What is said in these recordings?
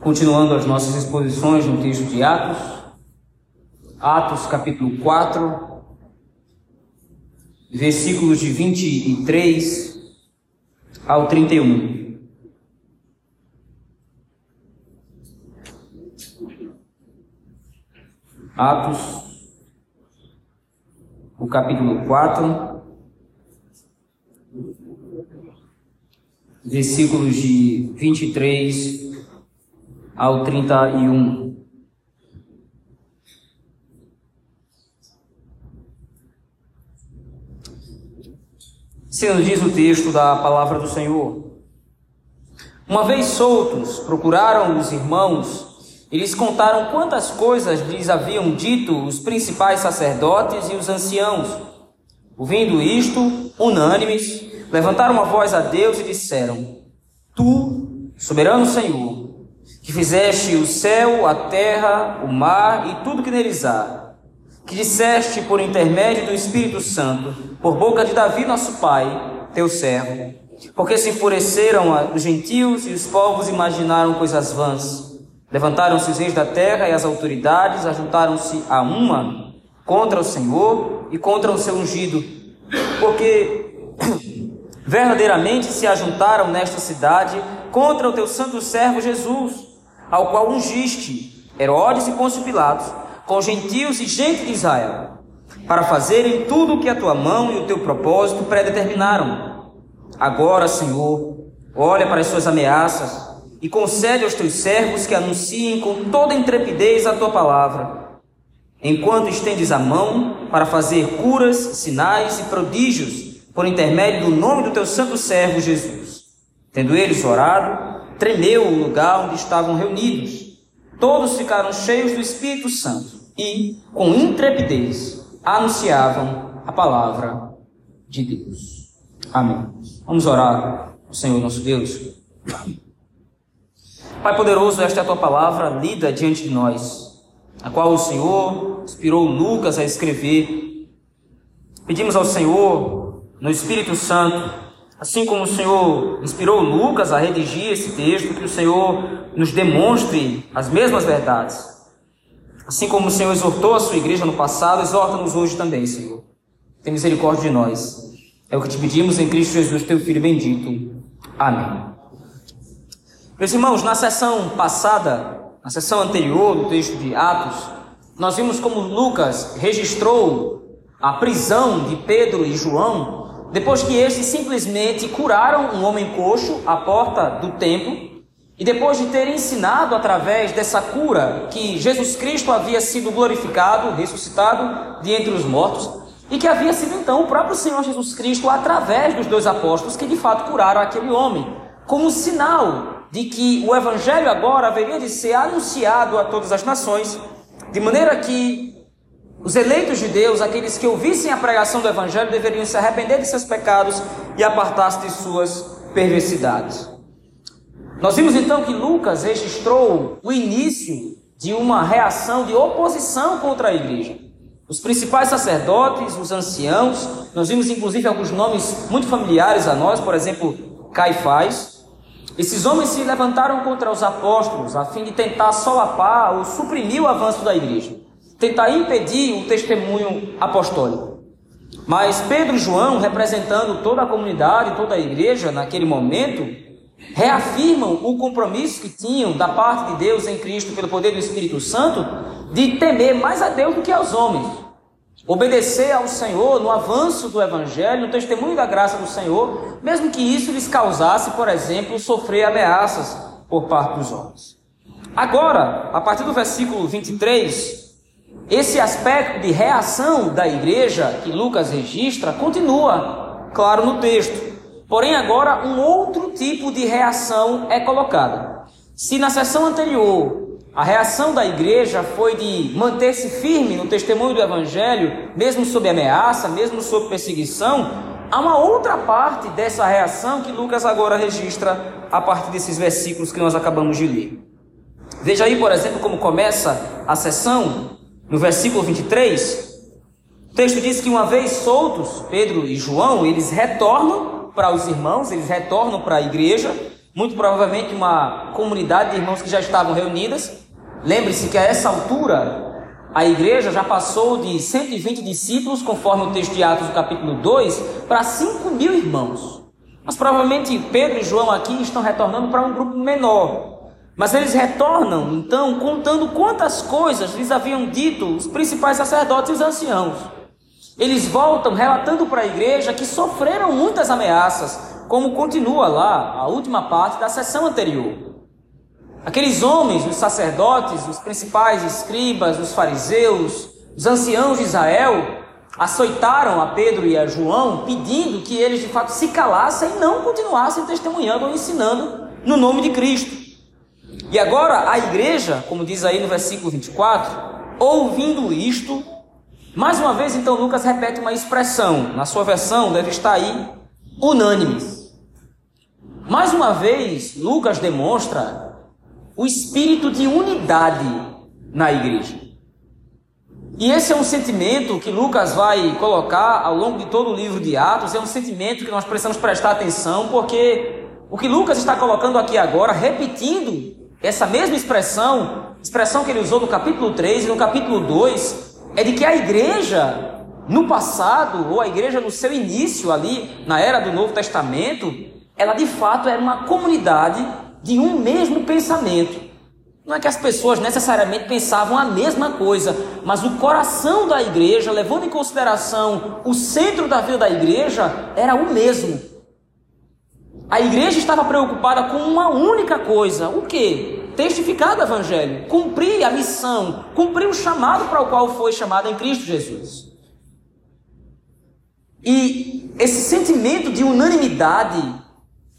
Continuando as nossas exposições no texto de Atos, Atos capítulo 4, versículos de 23 ao 31. Atos, o capítulo 4, versículos de 23 ao 31. Sendo diz o texto da palavra do Senhor. Uma vez soltos, procuraram os irmãos e lhes contaram quantas coisas lhes haviam dito os principais sacerdotes e os anciãos. Ouvindo isto, unânimes, levantaram a voz a Deus e disseram: Tu, soberano Senhor, que fizeste o céu, a terra, o mar e tudo que neles há, que disseste por intermédio do Espírito Santo, por boca de Davi nosso pai, teu servo, porque se enfureceram os gentios e os povos imaginaram coisas vãs. Levantaram-se os reis da terra e as autoridades, ajuntaram-se a uma contra o Senhor e contra o seu ungido, porque verdadeiramente se ajuntaram nesta cidade contra o teu santo servo Jesus ao qual ungiste Herodes e Pôncio Pilatos, com gentios e gente de Israel, para fazerem tudo o que a tua mão e o teu propósito predeterminaram. Agora, Senhor, olha para as suas ameaças e concede aos teus servos que anunciem com toda intrepidez a tua palavra, enquanto estendes a mão para fazer curas, sinais e prodígios por intermédio do nome do teu santo servo Jesus. Tendo eles orado, tremeu o lugar onde estavam reunidos. Todos ficaram cheios do Espírito Santo e, com intrepidez, anunciavam a palavra de Deus. Amém. Vamos orar ao Senhor nosso Deus. Pai poderoso, esta é a tua palavra lida diante de nós, a qual o Senhor inspirou Lucas a escrever. Pedimos ao Senhor, no Espírito Santo, Assim como o Senhor inspirou Lucas a redigir esse texto, que o Senhor nos demonstre as mesmas verdades. Assim como o Senhor exortou a sua igreja no passado, exorta-nos hoje também, Senhor. Tem misericórdia de nós. É o que te pedimos em Cristo Jesus, teu Filho bendito. Amém. Meus irmãos, na sessão passada, na sessão anterior do texto de Atos, nós vimos como Lucas registrou a prisão de Pedro e João depois que estes simplesmente curaram um homem coxo à porta do templo, e depois de ter ensinado através dessa cura que Jesus Cristo havia sido glorificado, ressuscitado de entre os mortos, e que havia sido então o próprio Senhor Jesus Cristo, através dos dois apóstolos, que de fato curaram aquele homem, como sinal de que o Evangelho agora haveria de ser anunciado a todas as nações, de maneira que os eleitos de Deus, aqueles que ouvissem a pregação do Evangelho, deveriam se arrepender de seus pecados e apartar-se de suas perversidades. Nós vimos então que Lucas registrou o início de uma reação de oposição contra a igreja. Os principais sacerdotes, os anciãos, nós vimos inclusive alguns nomes muito familiares a nós, por exemplo, Caifás. Esses homens se levantaram contra os apóstolos a fim de tentar solapar ou suprimir o avanço da igreja tentar impedir o testemunho apostólico. Mas Pedro e João, representando toda a comunidade, toda a igreja naquele momento, reafirmam o compromisso que tinham da parte de Deus em Cristo pelo poder do Espírito Santo de temer mais a Deus do que aos homens. Obedecer ao Senhor no avanço do Evangelho, no testemunho da graça do Senhor, mesmo que isso lhes causasse, por exemplo, sofrer ameaças por parte dos homens. Agora, a partir do versículo 23, esse aspecto de reação da igreja que Lucas registra continua, claro, no texto. Porém, agora um outro tipo de reação é colocada. Se na sessão anterior a reação da igreja foi de manter-se firme no testemunho do evangelho, mesmo sob ameaça, mesmo sob perseguição, há uma outra parte dessa reação que Lucas agora registra a partir desses versículos que nós acabamos de ler. Veja aí, por exemplo, como começa a sessão no versículo 23, o texto diz que uma vez soltos, Pedro e João, eles retornam para os irmãos, eles retornam para a igreja, muito provavelmente uma comunidade de irmãos que já estavam reunidas. Lembre-se que a essa altura a igreja já passou de 120 discípulos, conforme o texto de Atos capítulo 2, para 5 mil irmãos. Mas provavelmente Pedro e João aqui estão retornando para um grupo menor. Mas eles retornam, então, contando quantas coisas lhes haviam dito os principais sacerdotes e os anciãos. Eles voltam relatando para a igreja que sofreram muitas ameaças, como continua lá a última parte da sessão anterior. Aqueles homens, os sacerdotes, os principais escribas, os fariseus, os anciãos de Israel, açoitaram a Pedro e a João, pedindo que eles de fato se calassem e não continuassem testemunhando ou ensinando no nome de Cristo. E agora a igreja, como diz aí no versículo 24, ouvindo isto, mais uma vez então Lucas repete uma expressão, na sua versão deve estar aí, unânimes. Mais uma vez, Lucas demonstra o espírito de unidade na igreja. E esse é um sentimento que Lucas vai colocar ao longo de todo o livro de Atos, é um sentimento que nós precisamos prestar atenção, porque o que Lucas está colocando aqui agora, repetindo essa mesma expressão, expressão que ele usou no capítulo 3 e no capítulo 2, é de que a igreja, no passado, ou a igreja no seu início ali, na era do Novo Testamento, ela de fato era uma comunidade de um mesmo pensamento. Não é que as pessoas necessariamente pensavam a mesma coisa, mas o coração da igreja, levando em consideração o centro da vida da igreja, era o mesmo. A igreja estava preocupada com uma única coisa: o que? Testificar do Evangelho, cumprir a missão, cumprir o chamado para o qual foi chamada em Cristo Jesus. E esse sentimento de unanimidade,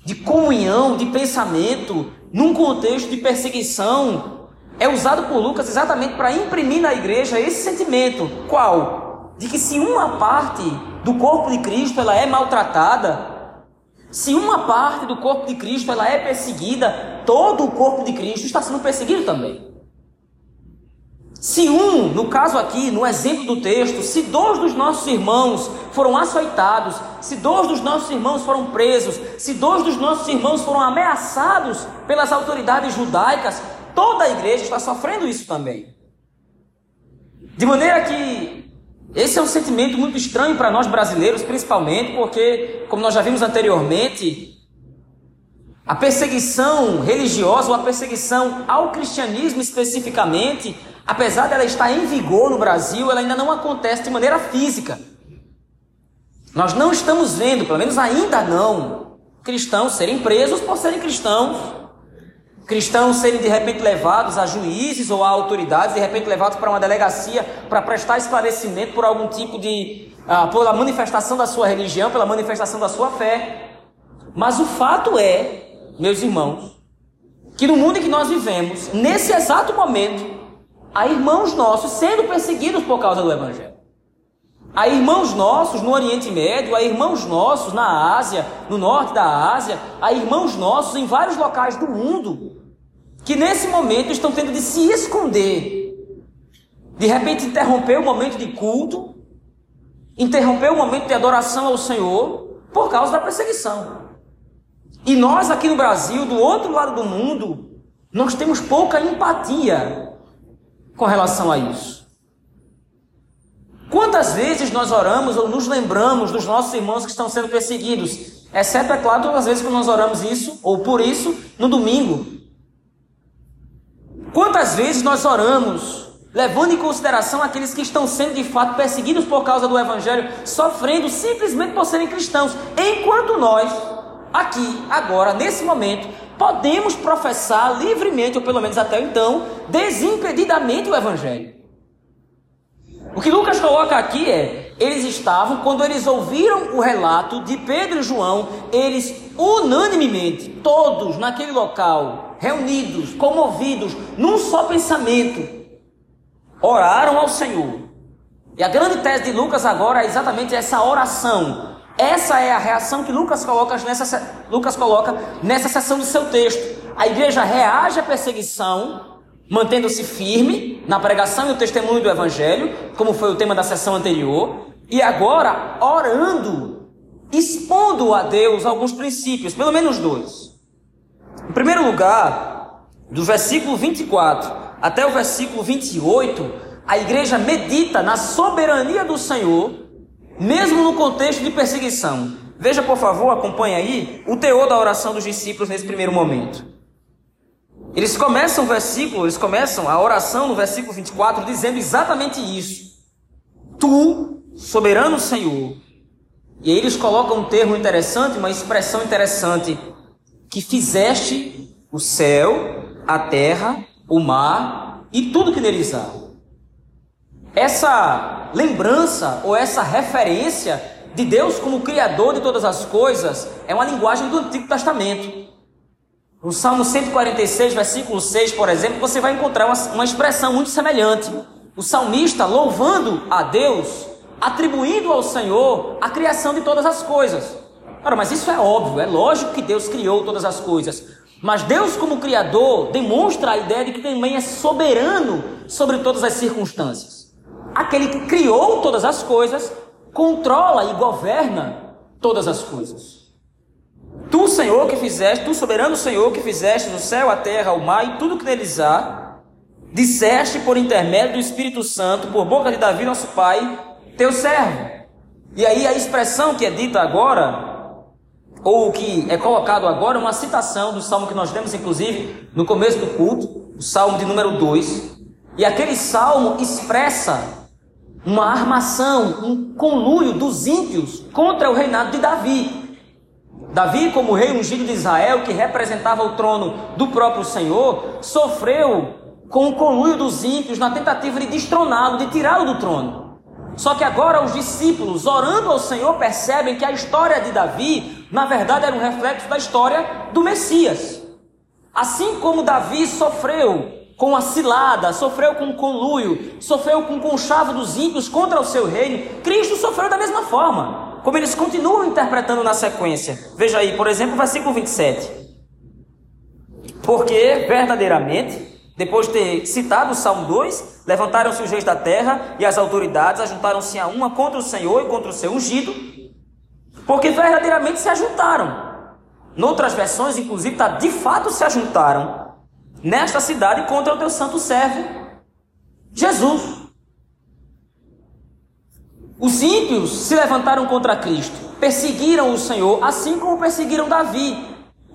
de comunhão, de pensamento, num contexto de perseguição, é usado por Lucas exatamente para imprimir na igreja esse sentimento. Qual? De que se uma parte do corpo de Cristo ela é maltratada, se uma parte do corpo de Cristo ela é perseguida, todo o corpo de Cristo está sendo perseguido também. Se um, no caso aqui, no exemplo do texto, se dois dos nossos irmãos foram açoitados, se dois dos nossos irmãos foram presos, se dois dos nossos irmãos foram ameaçados pelas autoridades judaicas, toda a igreja está sofrendo isso também. De maneira que esse é um sentimento muito estranho para nós brasileiros, principalmente porque, como nós já vimos anteriormente, a perseguição religiosa ou a perseguição ao cristianismo especificamente apesar dela estar em vigor no Brasil, ela ainda não acontece de maneira física. Nós não estamos vendo, pelo menos ainda não, cristãos serem presos por serem cristãos, cristãos serem de repente levados a juízes ou a autoridades, de repente levados para uma delegacia para prestar esclarecimento por algum tipo de. Ah, pela manifestação da sua religião, pela manifestação da sua fé. Mas o fato é, meus irmãos, que no mundo em que nós vivemos, nesse exato momento, Há irmãos nossos sendo perseguidos por causa do Evangelho. Há irmãos nossos no Oriente Médio, há irmãos nossos na Ásia, no norte da Ásia, há irmãos nossos em vários locais do mundo que nesse momento estão tendo de se esconder, de repente interromper o momento de culto, interromper o momento de adoração ao Senhor por causa da perseguição. E nós aqui no Brasil, do outro lado do mundo, nós temos pouca empatia com relação a isso. Quantas vezes nós oramos ou nos lembramos dos nossos irmãos que estão sendo perseguidos? Exceto, é claro, todas as vezes que nós oramos isso, ou por isso, no domingo. Quantas vezes nós oramos, levando em consideração aqueles que estão sendo de fato perseguidos por causa do Evangelho, sofrendo simplesmente por serem cristãos, enquanto nós, aqui, agora, nesse momento, podemos professar livremente, ou pelo menos até então, desimpedidamente o Evangelho. O que Lucas coloca aqui é: eles estavam, quando eles ouviram o relato de Pedro e João, eles unanimemente, todos naquele local, reunidos, comovidos, num só pensamento, oraram ao Senhor. E a grande tese de Lucas agora é exatamente essa oração, essa é a reação que Lucas coloca nessa, Lucas coloca nessa seção do seu texto. A igreja reage à perseguição, mantendo-se firme na pregação e o testemunho do Evangelho, como foi o tema da sessão anterior, e agora orando, expondo a Deus alguns princípios, pelo menos dois. Em primeiro lugar, do versículo 24 até o versículo 28, a igreja medita na soberania do Senhor, mesmo no contexto de perseguição. Veja, por favor, acompanhe aí o teor da oração dos discípulos nesse primeiro momento. Eles começam o versículo, eles começam a oração no versículo 24 dizendo exatamente isso. Tu, soberano Senhor. E aí eles colocam um termo interessante, uma expressão interessante, que fizeste o céu, a terra, o mar e tudo que neles há. Essa lembrança ou essa referência de Deus como Criador de todas as coisas é uma linguagem do Antigo Testamento. No Salmo 146, versículo 6, por exemplo, você vai encontrar uma, uma expressão muito semelhante. O salmista louvando a Deus, atribuindo ao Senhor a criação de todas as coisas. Ora, mas isso é óbvio, é lógico que Deus criou todas as coisas. Mas Deus, como Criador, demonstra a ideia de que também é soberano sobre todas as circunstâncias. Aquele que criou todas as coisas, controla e governa todas as coisas. Tu, Senhor, que fizeste, tu, soberano Senhor, que fizeste no céu, a terra, o mar e tudo que neles há, disseste por intermédio do Espírito Santo, por boca de Davi, nosso pai, teu servo. E aí a expressão que é dita agora, ou que é colocado agora, uma citação do salmo que nós temos, inclusive, no começo do culto, o salmo de número 2. E aquele salmo expressa uma armação, um conluio dos ímpios contra o reinado de Davi. Davi, como rei ungido de Israel, que representava o trono do próprio Senhor, sofreu com o conluio dos ímpios na tentativa de destroná-lo, de tirá-lo do trono. Só que agora os discípulos, orando ao Senhor, percebem que a história de Davi, na verdade, era um reflexo da história do Messias. Assim como Davi sofreu com a cilada, sofreu com o conluio, sofreu com o conchavo dos ímpios contra o seu reino, Cristo sofreu da mesma forma como eles continuam interpretando na sequência. Veja aí, por exemplo, versículo 27. Porque verdadeiramente, depois de ter citado o Salmo 2, levantaram-se os reis da terra e as autoridades ajuntaram-se a uma contra o Senhor e contra o seu ungido, porque verdadeiramente se ajuntaram. Noutras versões, inclusive, está de fato se ajuntaram nesta cidade contra o teu santo servo, Jesus. Os ímpios se levantaram contra Cristo, perseguiram o Senhor, assim como perseguiram Davi.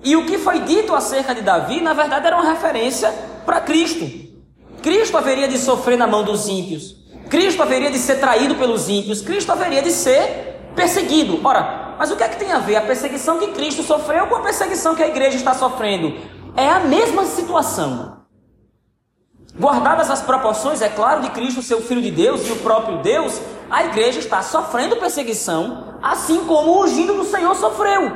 E o que foi dito acerca de Davi, na verdade, era uma referência para Cristo. Cristo haveria de sofrer na mão dos ímpios. Cristo haveria de ser traído pelos ímpios. Cristo haveria de ser perseguido. Ora, mas o que é que tem a ver a perseguição que Cristo sofreu com a perseguição que a igreja está sofrendo? É a mesma situação. Guardadas as proporções, é claro, de Cristo, seu Filho de Deus e o próprio Deus, a igreja está sofrendo perseguição, assim como o ungido do Senhor sofreu.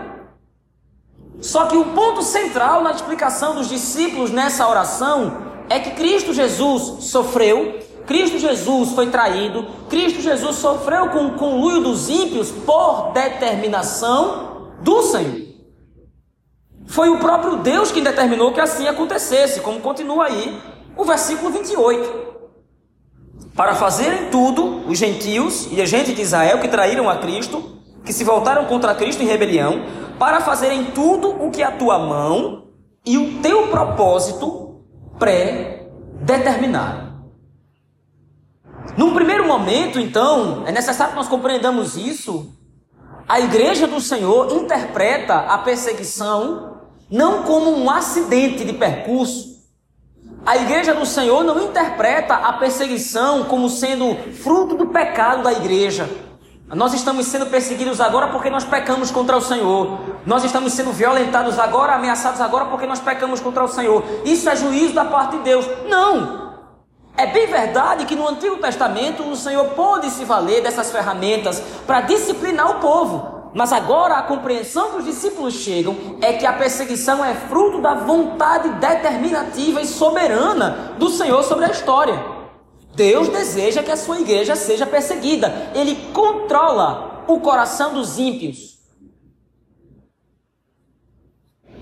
Só que o ponto central na explicação dos discípulos nessa oração é que Cristo Jesus sofreu, Cristo Jesus foi traído, Cristo Jesus sofreu com o conluio dos ímpios por determinação do Senhor. Foi o próprio Deus quem determinou que assim acontecesse, como continua aí o versículo 28 para fazerem tudo os gentios e a gente de Israel que traíram a Cristo, que se voltaram contra Cristo em rebelião, para fazerem tudo o que a tua mão e o teu propósito pré-determinaram. Num primeiro momento, então, é necessário que nós compreendamos isso. A igreja do Senhor interpreta a perseguição não como um acidente de percurso, a igreja do Senhor não interpreta a perseguição como sendo fruto do pecado da igreja. Nós estamos sendo perseguidos agora porque nós pecamos contra o Senhor. Nós estamos sendo violentados agora, ameaçados agora porque nós pecamos contra o Senhor. Isso é juízo da parte de Deus. Não! É bem verdade que no Antigo Testamento o Senhor pôde se valer dessas ferramentas para disciplinar o povo. Mas agora a compreensão que os discípulos chegam é que a perseguição é fruto da vontade determinativa e soberana do Senhor sobre a história. Deus deseja que a sua igreja seja perseguida. Ele controla o coração dos ímpios.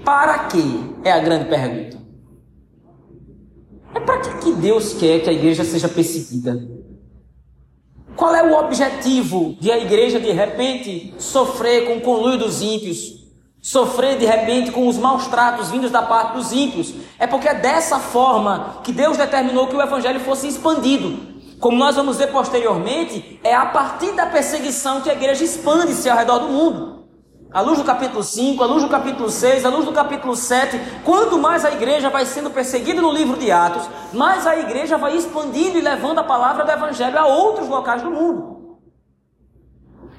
Para quê? É a grande pergunta. Para que Deus quer que a igreja seja perseguida? Qual é o objetivo de a igreja de repente sofrer com o conluio dos ímpios? sofrer de repente com os maus tratos vindos da parte dos ímpios. É porque é dessa forma que Deus determinou que o evangelho fosse expandido. Como nós vamos ver posteriormente, é a partir da perseguição que a igreja expande-se ao redor do mundo. À luz do capítulo 5, à luz do capítulo 6, à luz do capítulo 7, quanto mais a igreja vai sendo perseguida no livro de Atos, mais a igreja vai expandindo e levando a palavra do evangelho a outros locais do mundo.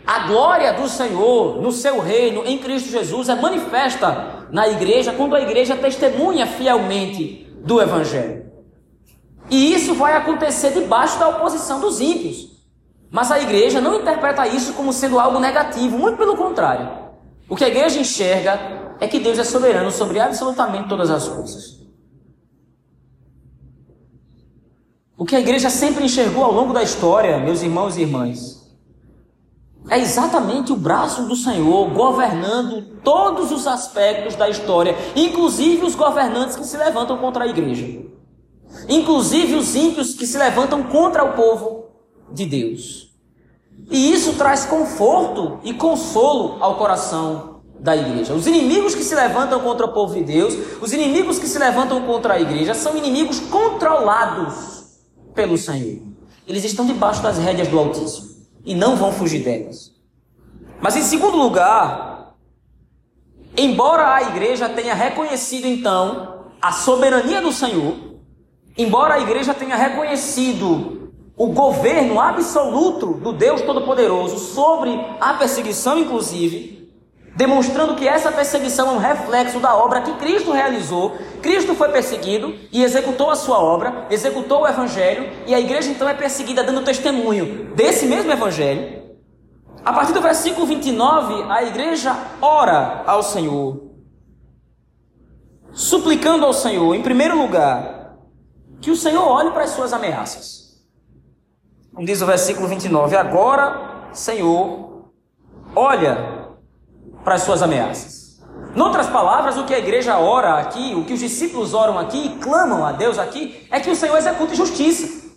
A glória do Senhor no seu reino em Cristo Jesus é manifesta na igreja quando a igreja testemunha fielmente do Evangelho. E isso vai acontecer debaixo da oposição dos ímpios. Mas a igreja não interpreta isso como sendo algo negativo, muito pelo contrário. O que a igreja enxerga é que Deus é soberano sobre absolutamente todas as coisas. O que a igreja sempre enxergou ao longo da história, meus irmãos e irmãs, é exatamente o braço do Senhor governando todos os aspectos da história, inclusive os governantes que se levantam contra a igreja, inclusive os ímpios que se levantam contra o povo de Deus. E isso traz conforto e consolo ao coração da igreja. Os inimigos que se levantam contra o povo de Deus, os inimigos que se levantam contra a igreja, são inimigos controlados pelo Senhor. Eles estão debaixo das rédeas do Altíssimo e não vão fugir delas. Mas em segundo lugar, embora a igreja tenha reconhecido então a soberania do Senhor, embora a igreja tenha reconhecido o governo absoluto do Deus Todo-Poderoso sobre a perseguição, inclusive, demonstrando que essa perseguição é um reflexo da obra que Cristo realizou. Cristo foi perseguido e executou a sua obra, executou o evangelho, e a igreja então é perseguida dando testemunho desse mesmo evangelho. A partir do versículo 29, a igreja ora ao Senhor, suplicando ao Senhor, em primeiro lugar, que o Senhor olhe para as suas ameaças. Como diz o versículo 29, agora, Senhor, olha para as suas ameaças. Em outras palavras, o que a igreja ora aqui, o que os discípulos oram aqui e clamam a Deus aqui, é que o Senhor execute justiça.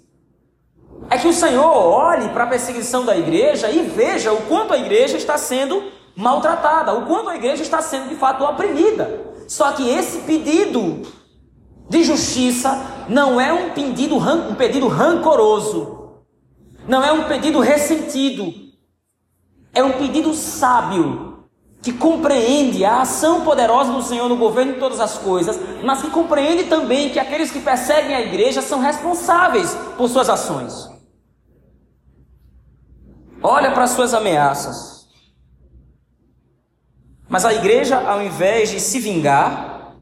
É que o Senhor olhe para a perseguição da igreja e veja o quanto a igreja está sendo maltratada, o quanto a igreja está sendo de fato oprimida. Só que esse pedido de justiça não é um pedido, um pedido rancoroso, não é um pedido ressentido, é um pedido sábio que compreende a ação poderosa do Senhor no governo de todas as coisas, mas que compreende também que aqueles que perseguem a igreja são responsáveis por suas ações. Olha para as suas ameaças. Mas a igreja, ao invés de se vingar,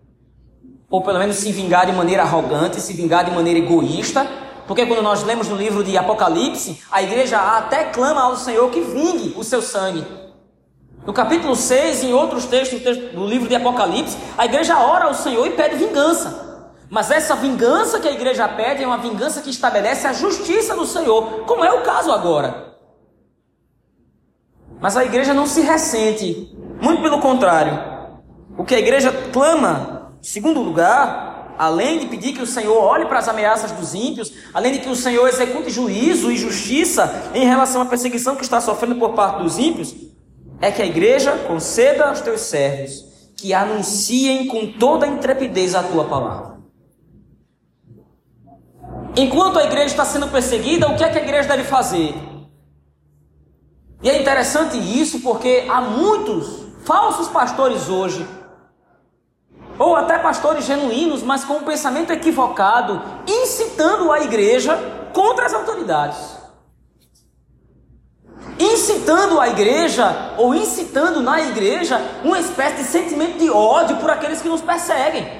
ou pelo menos se vingar de maneira arrogante, se vingar de maneira egoísta, porque quando nós lemos no livro de Apocalipse, a igreja até clama ao Senhor que vingue o seu sangue. No capítulo 6, em outros textos do livro de Apocalipse, a igreja ora ao Senhor e pede vingança. Mas essa vingança que a igreja pede é uma vingança que estabelece a justiça do Senhor, como é o caso agora. Mas a igreja não se ressente, muito pelo contrário. O que a igreja clama, em segundo lugar, além de pedir que o Senhor olhe para as ameaças dos ímpios, além de que o Senhor execute juízo e justiça em relação à perseguição que está sofrendo por parte dos ímpios, é que a igreja conceda aos teus servos que anunciem com toda a intrepidez a tua palavra. Enquanto a igreja está sendo perseguida, o que é que a igreja deve fazer? E é interessante isso porque há muitos falsos pastores hoje, ou até pastores genuínos, mas com um pensamento equivocado, incitando a igreja contra as autoridades incitando a igreja, ou incitando na igreja, uma espécie de sentimento de ódio por aqueles que nos perseguem.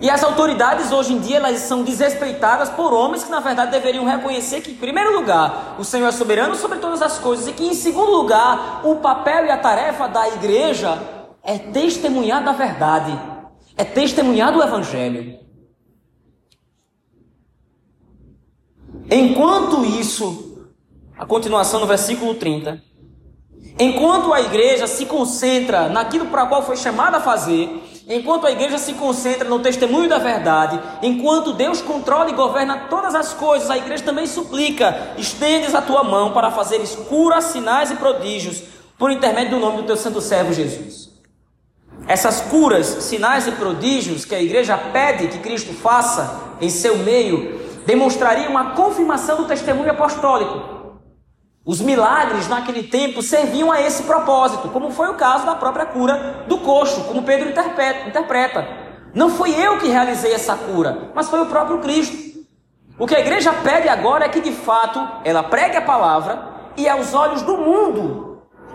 E as autoridades hoje em dia elas são desrespeitadas por homens que na verdade deveriam reconhecer que, em primeiro lugar, o Senhor é soberano sobre todas as coisas e que, em segundo lugar, o papel e a tarefa da igreja é testemunhar da verdade, é testemunhar do Evangelho. Enquanto isso a continuação no versículo 30. Enquanto a igreja se concentra naquilo para qual foi chamada a fazer, enquanto a igreja se concentra no testemunho da verdade, enquanto Deus controla e governa todas as coisas, a igreja também suplica: estendes a tua mão para fazeres curas, sinais e prodígios, por intermédio do nome do teu santo servo Jesus. Essas curas, sinais e prodígios que a igreja pede que Cristo faça em seu meio, demonstrariam a confirmação do testemunho apostólico. Os milagres naquele tempo serviam a esse propósito, como foi o caso da própria cura do coxo, como Pedro interpreta. Não fui eu que realizei essa cura, mas foi o próprio Cristo. O que a igreja pede agora é que de fato ela pregue a palavra e aos olhos do mundo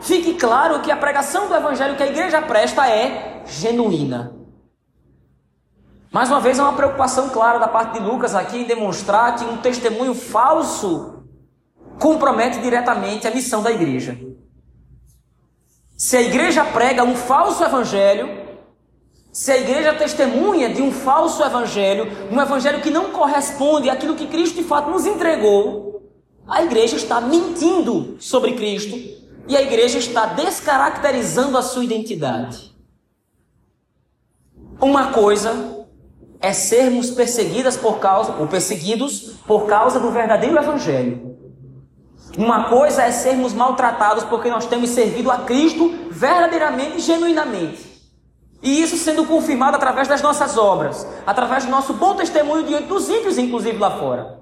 fique claro que a pregação do evangelho que a igreja presta é genuína. Mais uma vez, é uma preocupação clara da parte de Lucas aqui em demonstrar que um testemunho falso compromete diretamente a missão da igreja. Se a igreja prega um falso evangelho, se a igreja testemunha de um falso evangelho, um evangelho que não corresponde àquilo que Cristo de fato nos entregou, a igreja está mentindo sobre Cristo e a igreja está descaracterizando a sua identidade. Uma coisa é sermos perseguidas por causa, ou perseguidos por causa do verdadeiro evangelho. Uma coisa é sermos maltratados porque nós temos servido a Cristo verdadeiramente e genuinamente. E isso sendo confirmado através das nossas obras, através do nosso bom testemunho diante dos ímpios, inclusive lá fora.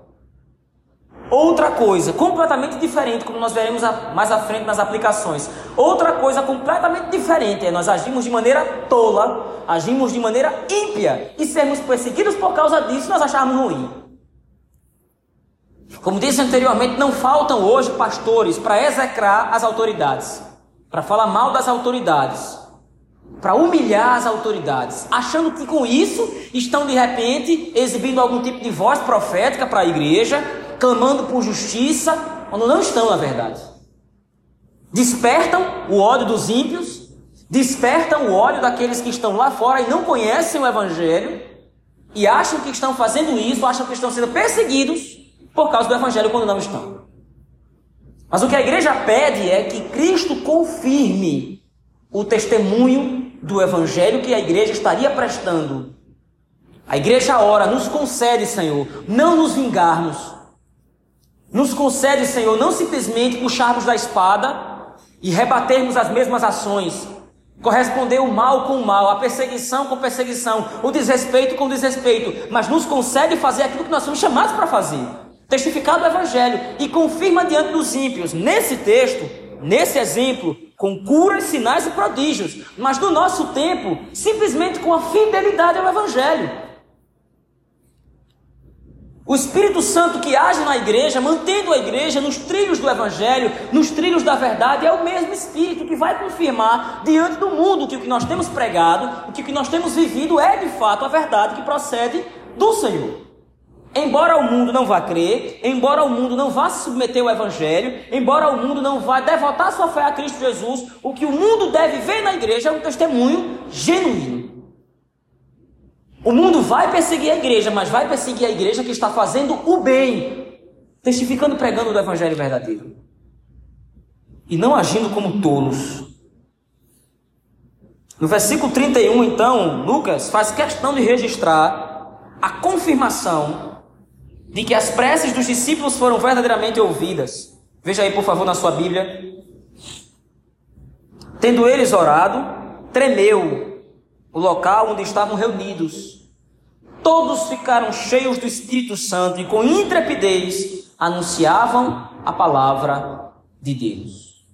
Outra coisa, completamente diferente, como nós veremos mais à frente nas aplicações. Outra coisa completamente diferente é nós agimos de maneira tola, agimos de maneira ímpia e sermos perseguidos por causa disso nós acharmos ruim. Como disse anteriormente, não faltam hoje pastores para execrar as autoridades, para falar mal das autoridades, para humilhar as autoridades, achando que com isso estão de repente exibindo algum tipo de voz profética para a igreja clamando por justiça, quando não estão na verdade. Despertam o ódio dos ímpios, despertam o ódio daqueles que estão lá fora e não conhecem o Evangelho, e acham que estão fazendo isso, acham que estão sendo perseguidos por causa do Evangelho quando não estão. Mas o que a igreja pede é que Cristo confirme o testemunho do Evangelho que a igreja estaria prestando. A igreja ora, nos concede, Senhor, não nos vingarmos, nos concede, Senhor, não simplesmente puxarmos da espada e rebatermos as mesmas ações, corresponder o mal com o mal, a perseguição com perseguição, o desrespeito com desrespeito, mas nos concede fazer aquilo que nós somos chamados para fazer, testificar do Evangelho e confirma diante dos ímpios, nesse texto, nesse exemplo, com curas, sinais e prodígios, mas no nosso tempo, simplesmente com a fidelidade ao Evangelho. O Espírito Santo que age na igreja, mantendo a igreja nos trilhos do Evangelho, nos trilhos da verdade, é o mesmo Espírito que vai confirmar diante do mundo que o que nós temos pregado, o que nós temos vivido é de fato a verdade que procede do Senhor. Embora o mundo não vá crer, embora o mundo não vá se submeter ao Evangelho, embora o mundo não vá devotar sua fé a Cristo Jesus, o que o mundo deve ver na igreja é um testemunho genuíno. O mundo vai perseguir a igreja, mas vai perseguir a igreja que está fazendo o bem, testificando e pregando do evangelho verdadeiro. E não agindo como tolos. No versículo 31, então, Lucas faz questão de registrar a confirmação de que as preces dos discípulos foram verdadeiramente ouvidas. Veja aí, por favor, na sua Bíblia. Tendo eles orado, tremeu o local onde estavam reunidos. Todos ficaram cheios do Espírito Santo e com intrepidez anunciavam a palavra de Deus.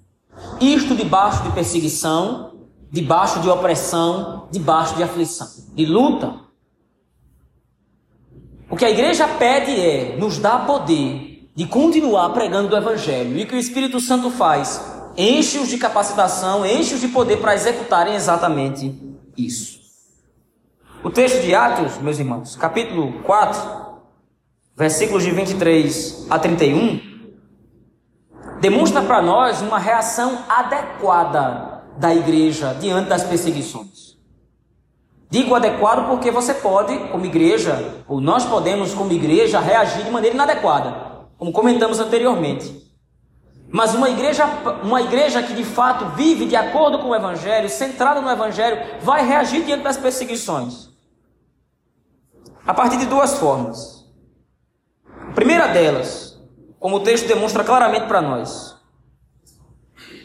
Isto debaixo de perseguição, debaixo de opressão, debaixo de aflição, de luta. O que a igreja pede é nos dá poder de continuar pregando o evangelho. E o que o Espírito Santo faz? Enche-os de capacitação, enche-os de poder para executarem exatamente isso. O texto de Atos, meus irmãos, capítulo 4, versículos de 23 a 31, demonstra para nós uma reação adequada da igreja diante das perseguições. Digo adequado porque você pode, como igreja, ou nós podemos, como igreja, reagir de maneira inadequada, como comentamos anteriormente. Mas uma igreja, uma igreja que de fato vive de acordo com o Evangelho, centrada no Evangelho, vai reagir diante das perseguições. A partir de duas formas. A primeira delas, como o texto demonstra claramente para nós,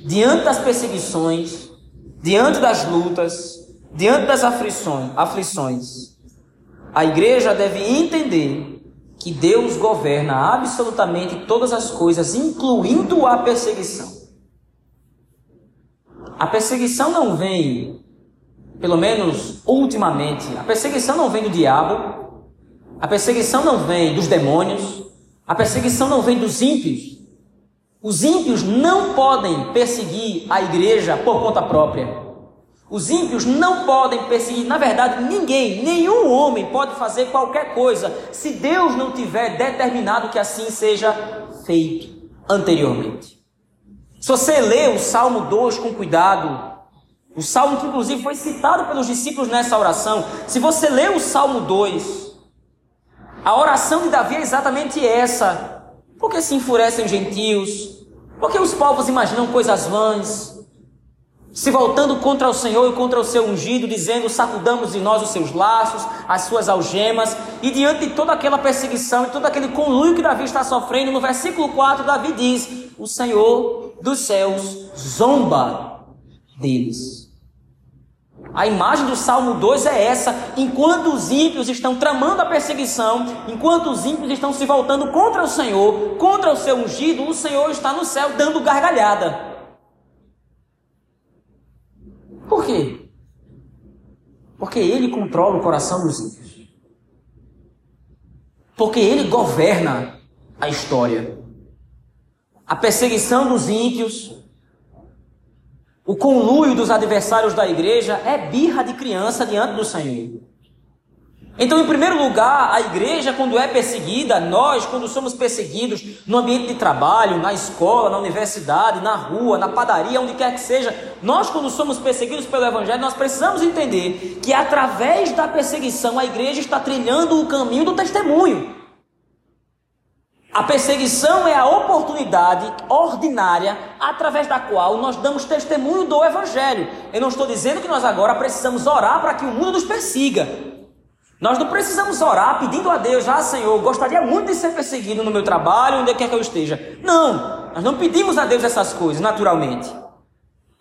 diante das perseguições, diante das lutas, diante das aflições, aflições, a igreja deve entender que Deus governa absolutamente todas as coisas, incluindo a perseguição. A perseguição não vem, pelo menos ultimamente, a perseguição não vem do diabo, a perseguição não vem dos demônios, a perseguição não vem dos ímpios. Os ímpios não podem perseguir a igreja por conta própria. Os ímpios não podem perseguir, na verdade, ninguém, nenhum homem pode fazer qualquer coisa se Deus não tiver determinado que assim seja feito anteriormente. Se você lê o Salmo 2 com cuidado, o salmo que inclusive foi citado pelos discípulos nessa oração, se você lê o Salmo 2, a oração de Davi é exatamente essa. Por que se enfurecem os gentios? Por que os povos imaginam coisas vãs? Se voltando contra o Senhor e contra o seu ungido, dizendo: sacudamos de nós os seus laços, as suas algemas, e diante de toda aquela perseguição e todo aquele conluio que Davi está sofrendo, no versículo 4, Davi diz: O Senhor dos céus zomba deles. A imagem do Salmo 2 é essa: enquanto os ímpios estão tramando a perseguição, enquanto os ímpios estão se voltando contra o Senhor, contra o seu ungido, o Senhor está no céu dando gargalhada. Por quê? Porque ele controla o coração dos ímpios. Porque ele governa a história. A perseguição dos ímpios o conluio dos adversários da igreja é birra de criança diante do Senhor. Então, em primeiro lugar, a igreja, quando é perseguida, nós, quando somos perseguidos no ambiente de trabalho, na escola, na universidade, na rua, na padaria, onde quer que seja, nós, quando somos perseguidos pelo Evangelho, nós precisamos entender que através da perseguição a igreja está trilhando o caminho do testemunho. A perseguição é a oportunidade ordinária através da qual nós damos testemunho do Evangelho. Eu não estou dizendo que nós agora precisamos orar para que o mundo nos persiga. Nós não precisamos orar pedindo a Deus, ah Senhor, gostaria muito de ser perseguido no meu trabalho, onde quer que eu esteja. Não, nós não pedimos a Deus essas coisas, naturalmente.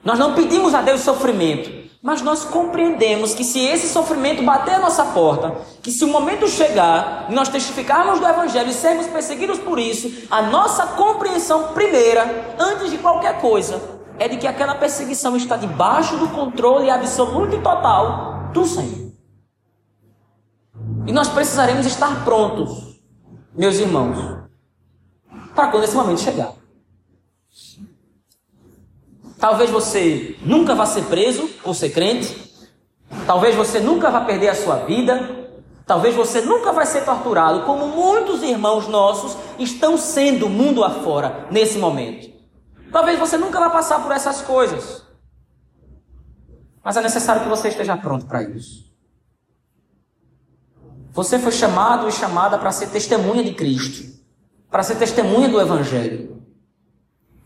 Nós não pedimos a Deus sofrimento. Mas nós compreendemos que se esse sofrimento bater a nossa porta, que se o momento chegar e nós testificarmos do Evangelho e sermos perseguidos por isso, a nossa compreensão primeira, antes de qualquer coisa, é de que aquela perseguição está debaixo do controle absoluto e total do Senhor. E nós precisaremos estar prontos, meus irmãos, para quando esse momento chegar. Talvez você nunca vá ser preso por ser crente. Talvez você nunca vá perder a sua vida. Talvez você nunca vai ser torturado, como muitos irmãos nossos estão sendo mundo afora nesse momento. Talvez você nunca vá passar por essas coisas. Mas é necessário que você esteja pronto para isso. Você foi chamado e chamada para ser testemunha de Cristo, para ser testemunha do Evangelho.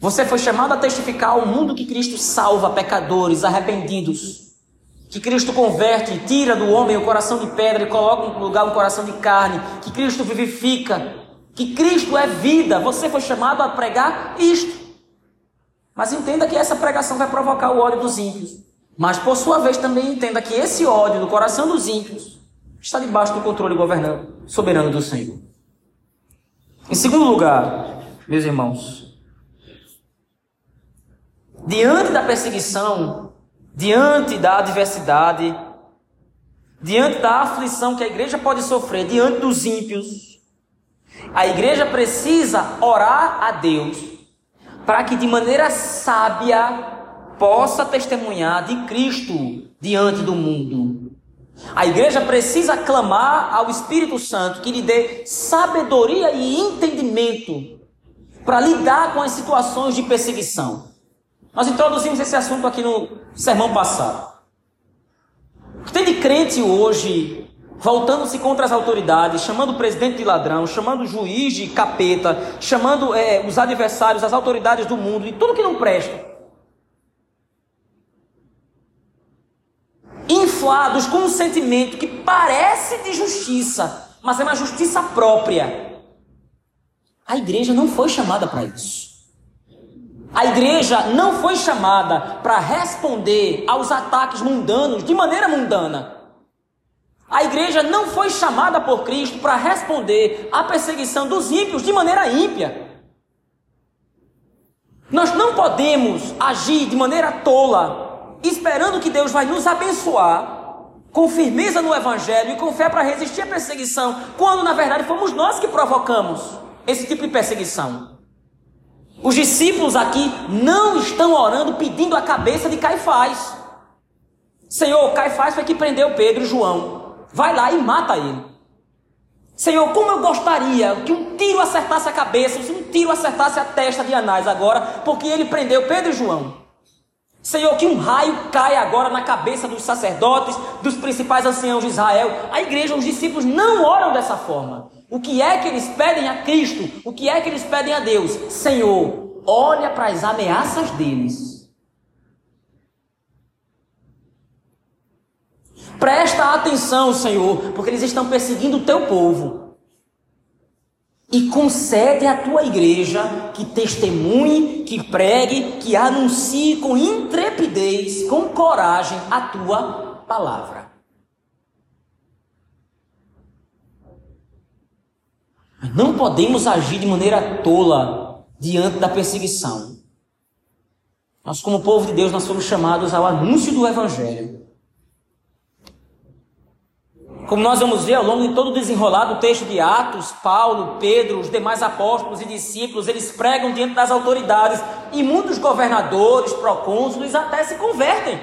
Você foi chamado a testificar ao mundo que Cristo salva pecadores arrependidos. Que Cristo converte, tira do homem o coração de pedra e coloca no lugar um coração de carne. Que Cristo vivifica. Que Cristo é vida. Você foi chamado a pregar isto. Mas entenda que essa pregação vai provocar o ódio dos ímpios. Mas por sua vez também entenda que esse ódio do coração dos ímpios está debaixo do controle governando, soberano do Senhor. Em segundo lugar, meus irmãos, diante da perseguição, diante da adversidade, diante da aflição que a igreja pode sofrer, diante dos ímpios, a igreja precisa orar a Deus para que de maneira sábia possa testemunhar de Cristo diante do mundo. A igreja precisa clamar ao Espírito Santo que lhe dê sabedoria e entendimento para lidar com as situações de perseguição. Nós introduzimos esse assunto aqui no sermão passado. O que tem de crente hoje, voltando-se contra as autoridades, chamando o presidente de ladrão, chamando o juiz de capeta, chamando é, os adversários, as autoridades do mundo, e tudo que não presta. Inflados com um sentimento que parece de justiça, mas é uma justiça própria. A igreja não foi chamada para isso. A igreja não foi chamada para responder aos ataques mundanos de maneira mundana. A igreja não foi chamada por Cristo para responder à perseguição dos ímpios de maneira ímpia. Nós não podemos agir de maneira tola, esperando que Deus vai nos abençoar com firmeza no Evangelho e com fé para resistir à perseguição, quando na verdade fomos nós que provocamos esse tipo de perseguição. Os discípulos aqui não estão orando pedindo a cabeça de Caifás. Senhor, Caifás foi que prendeu Pedro e João. Vai lá e mata ele. Senhor, como eu gostaria que um tiro acertasse a cabeça, um tiro acertasse a testa de Anás agora, porque ele prendeu Pedro e João. Senhor, que um raio caia agora na cabeça dos sacerdotes, dos principais anciãos de Israel. A igreja, os discípulos não oram dessa forma. O que é que eles pedem a Cristo? O que é que eles pedem a Deus? Senhor, olha para as ameaças deles. Presta atenção, Senhor, porque eles estão perseguindo o teu povo e concede à tua igreja que testemunhe, que pregue, que anuncie com intrepidez, com coragem a tua palavra. Não podemos agir de maneira tola diante da perseguição. Nós, como povo de Deus, nós fomos chamados ao anúncio do Evangelho. Como nós vamos ver ao longo de todo o desenrolar do texto de Atos, Paulo, Pedro, os demais apóstolos e discípulos, eles pregam diante das autoridades e muitos governadores, procônsulos até se convertem.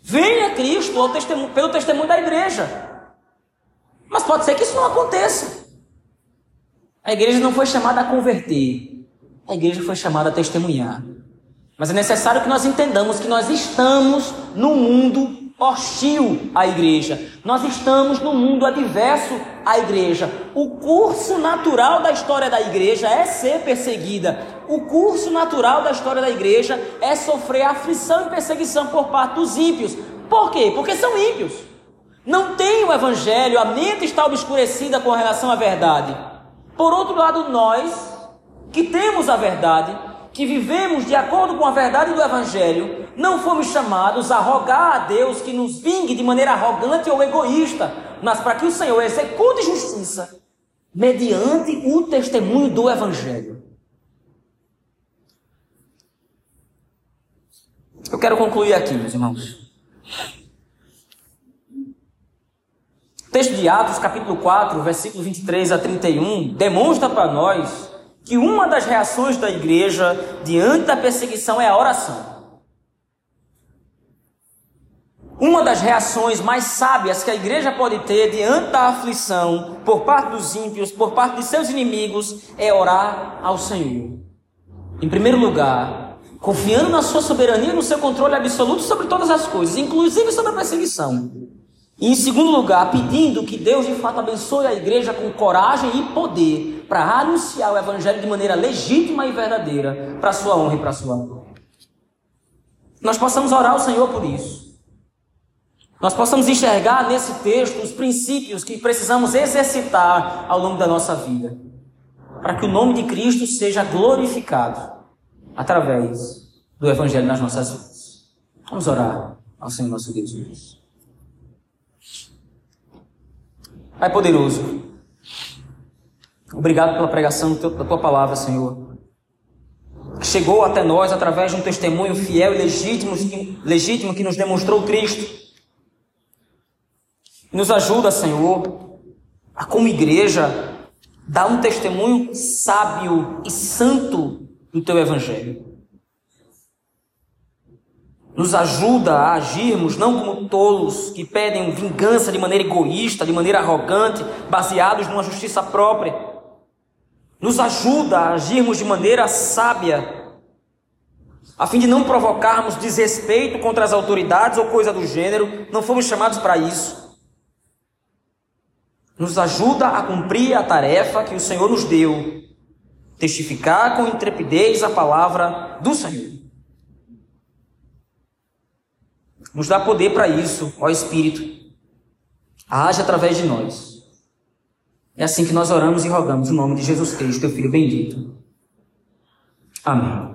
Vêm a Cristo testemunho, pelo testemunho da igreja. Mas pode ser que isso não aconteça. A igreja não foi chamada a converter, a igreja foi chamada a testemunhar. Mas é necessário que nós entendamos que nós estamos no mundo hostil à igreja. Nós estamos num mundo adverso à igreja. O curso natural da história da igreja é ser perseguida. O curso natural da história da igreja é sofrer aflição e perseguição por parte dos ímpios. Por quê? Porque são ímpios. Não tem o evangelho, a mente está obscurecida com relação à verdade. Por outro lado, nós que temos a verdade, que vivemos de acordo com a verdade do Evangelho, não fomos chamados a rogar a Deus que nos vingue de maneira arrogante ou egoísta, mas para que o Senhor execute justiça mediante o testemunho do Evangelho. Eu quero concluir aqui, meus irmãos. Texto de Atos, capítulo 4, versículo 23 a 31, demonstra para nós que uma das reações da igreja diante da perseguição é a oração. Uma das reações mais sábias que a igreja pode ter diante da aflição por parte dos ímpios, por parte de seus inimigos, é orar ao Senhor. Em primeiro lugar, confiando na sua soberania no seu controle absoluto sobre todas as coisas, inclusive sobre a perseguição. E em segundo lugar, pedindo que Deus de fato abençoe a igreja com coragem e poder para anunciar o Evangelho de maneira legítima e verdadeira, para a sua honra e para sua glória. Nós possamos orar ao Senhor por isso. Nós possamos enxergar nesse texto os princípios que precisamos exercitar ao longo da nossa vida, para que o nome de Cristo seja glorificado através do Evangelho nas nossas vidas. Vamos orar ao Senhor nosso Deus. Pai poderoso, Obrigado pela pregação da tua palavra, Senhor. Que chegou até nós através de um testemunho fiel e legítimo, legítimo que nos demonstrou Cristo. Nos ajuda, Senhor, a como igreja dar um testemunho sábio e santo do teu evangelho. Nos ajuda a agirmos não como tolos que pedem vingança de maneira egoísta, de maneira arrogante, baseados numa justiça própria nos ajuda a agirmos de maneira sábia, a fim de não provocarmos desrespeito contra as autoridades ou coisa do gênero, não fomos chamados para isso. Nos ajuda a cumprir a tarefa que o Senhor nos deu, testificar com intrepidez a palavra do Senhor. Nos dá poder para isso, ó Espírito. Age através de nós. É assim que nós oramos e rogamos o nome de Jesus Cristo, teu Filho bendito. Amém.